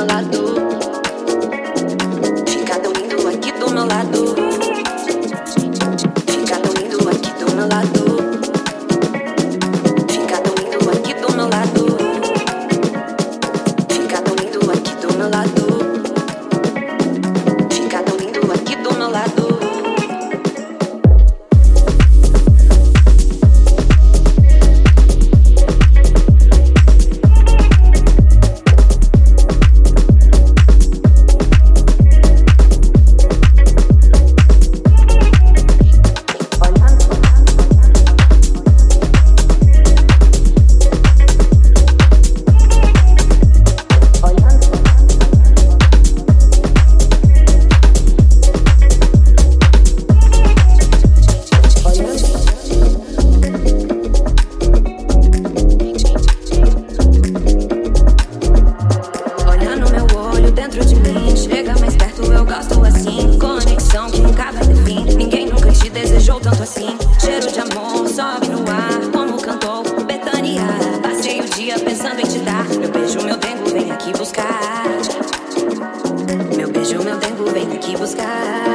a lot Hoje o meu tempo vem aqui buscar.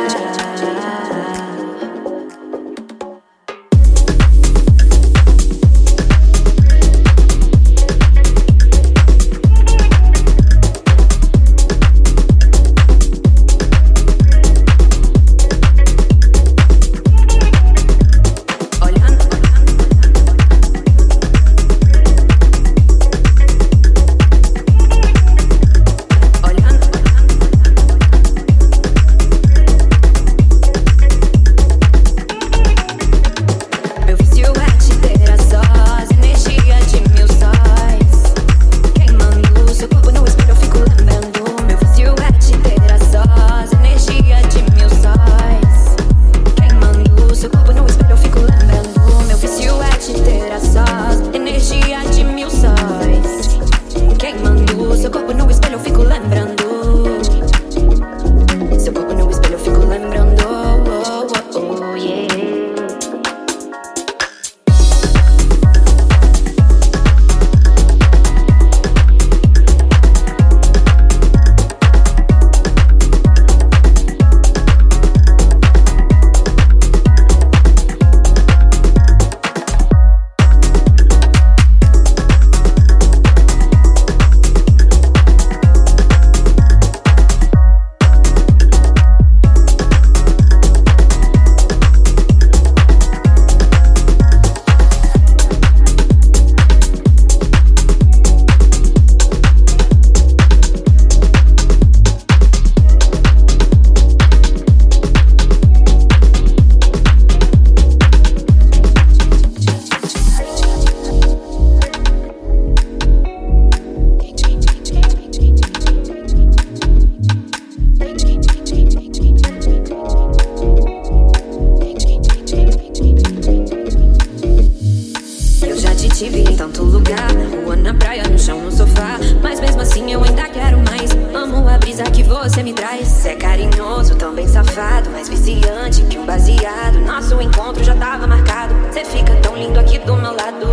Você é carinhoso, tão bem safado, mais viciante que um baseado. Nosso encontro já tava marcado. Você fica tão lindo aqui do meu lado.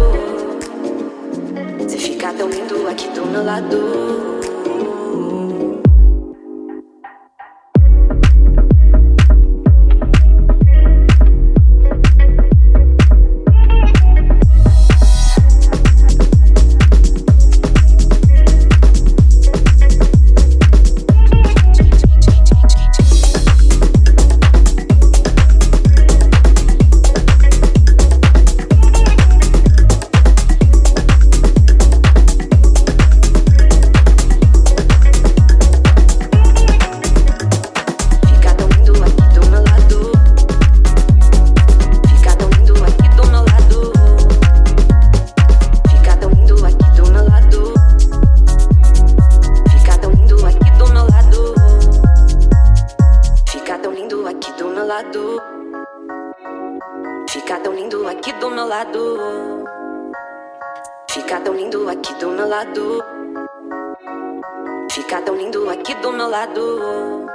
Você fica tão lindo aqui do meu lado. Fica tão lindo aqui do meu lado. Fica tão lindo aqui do meu lado.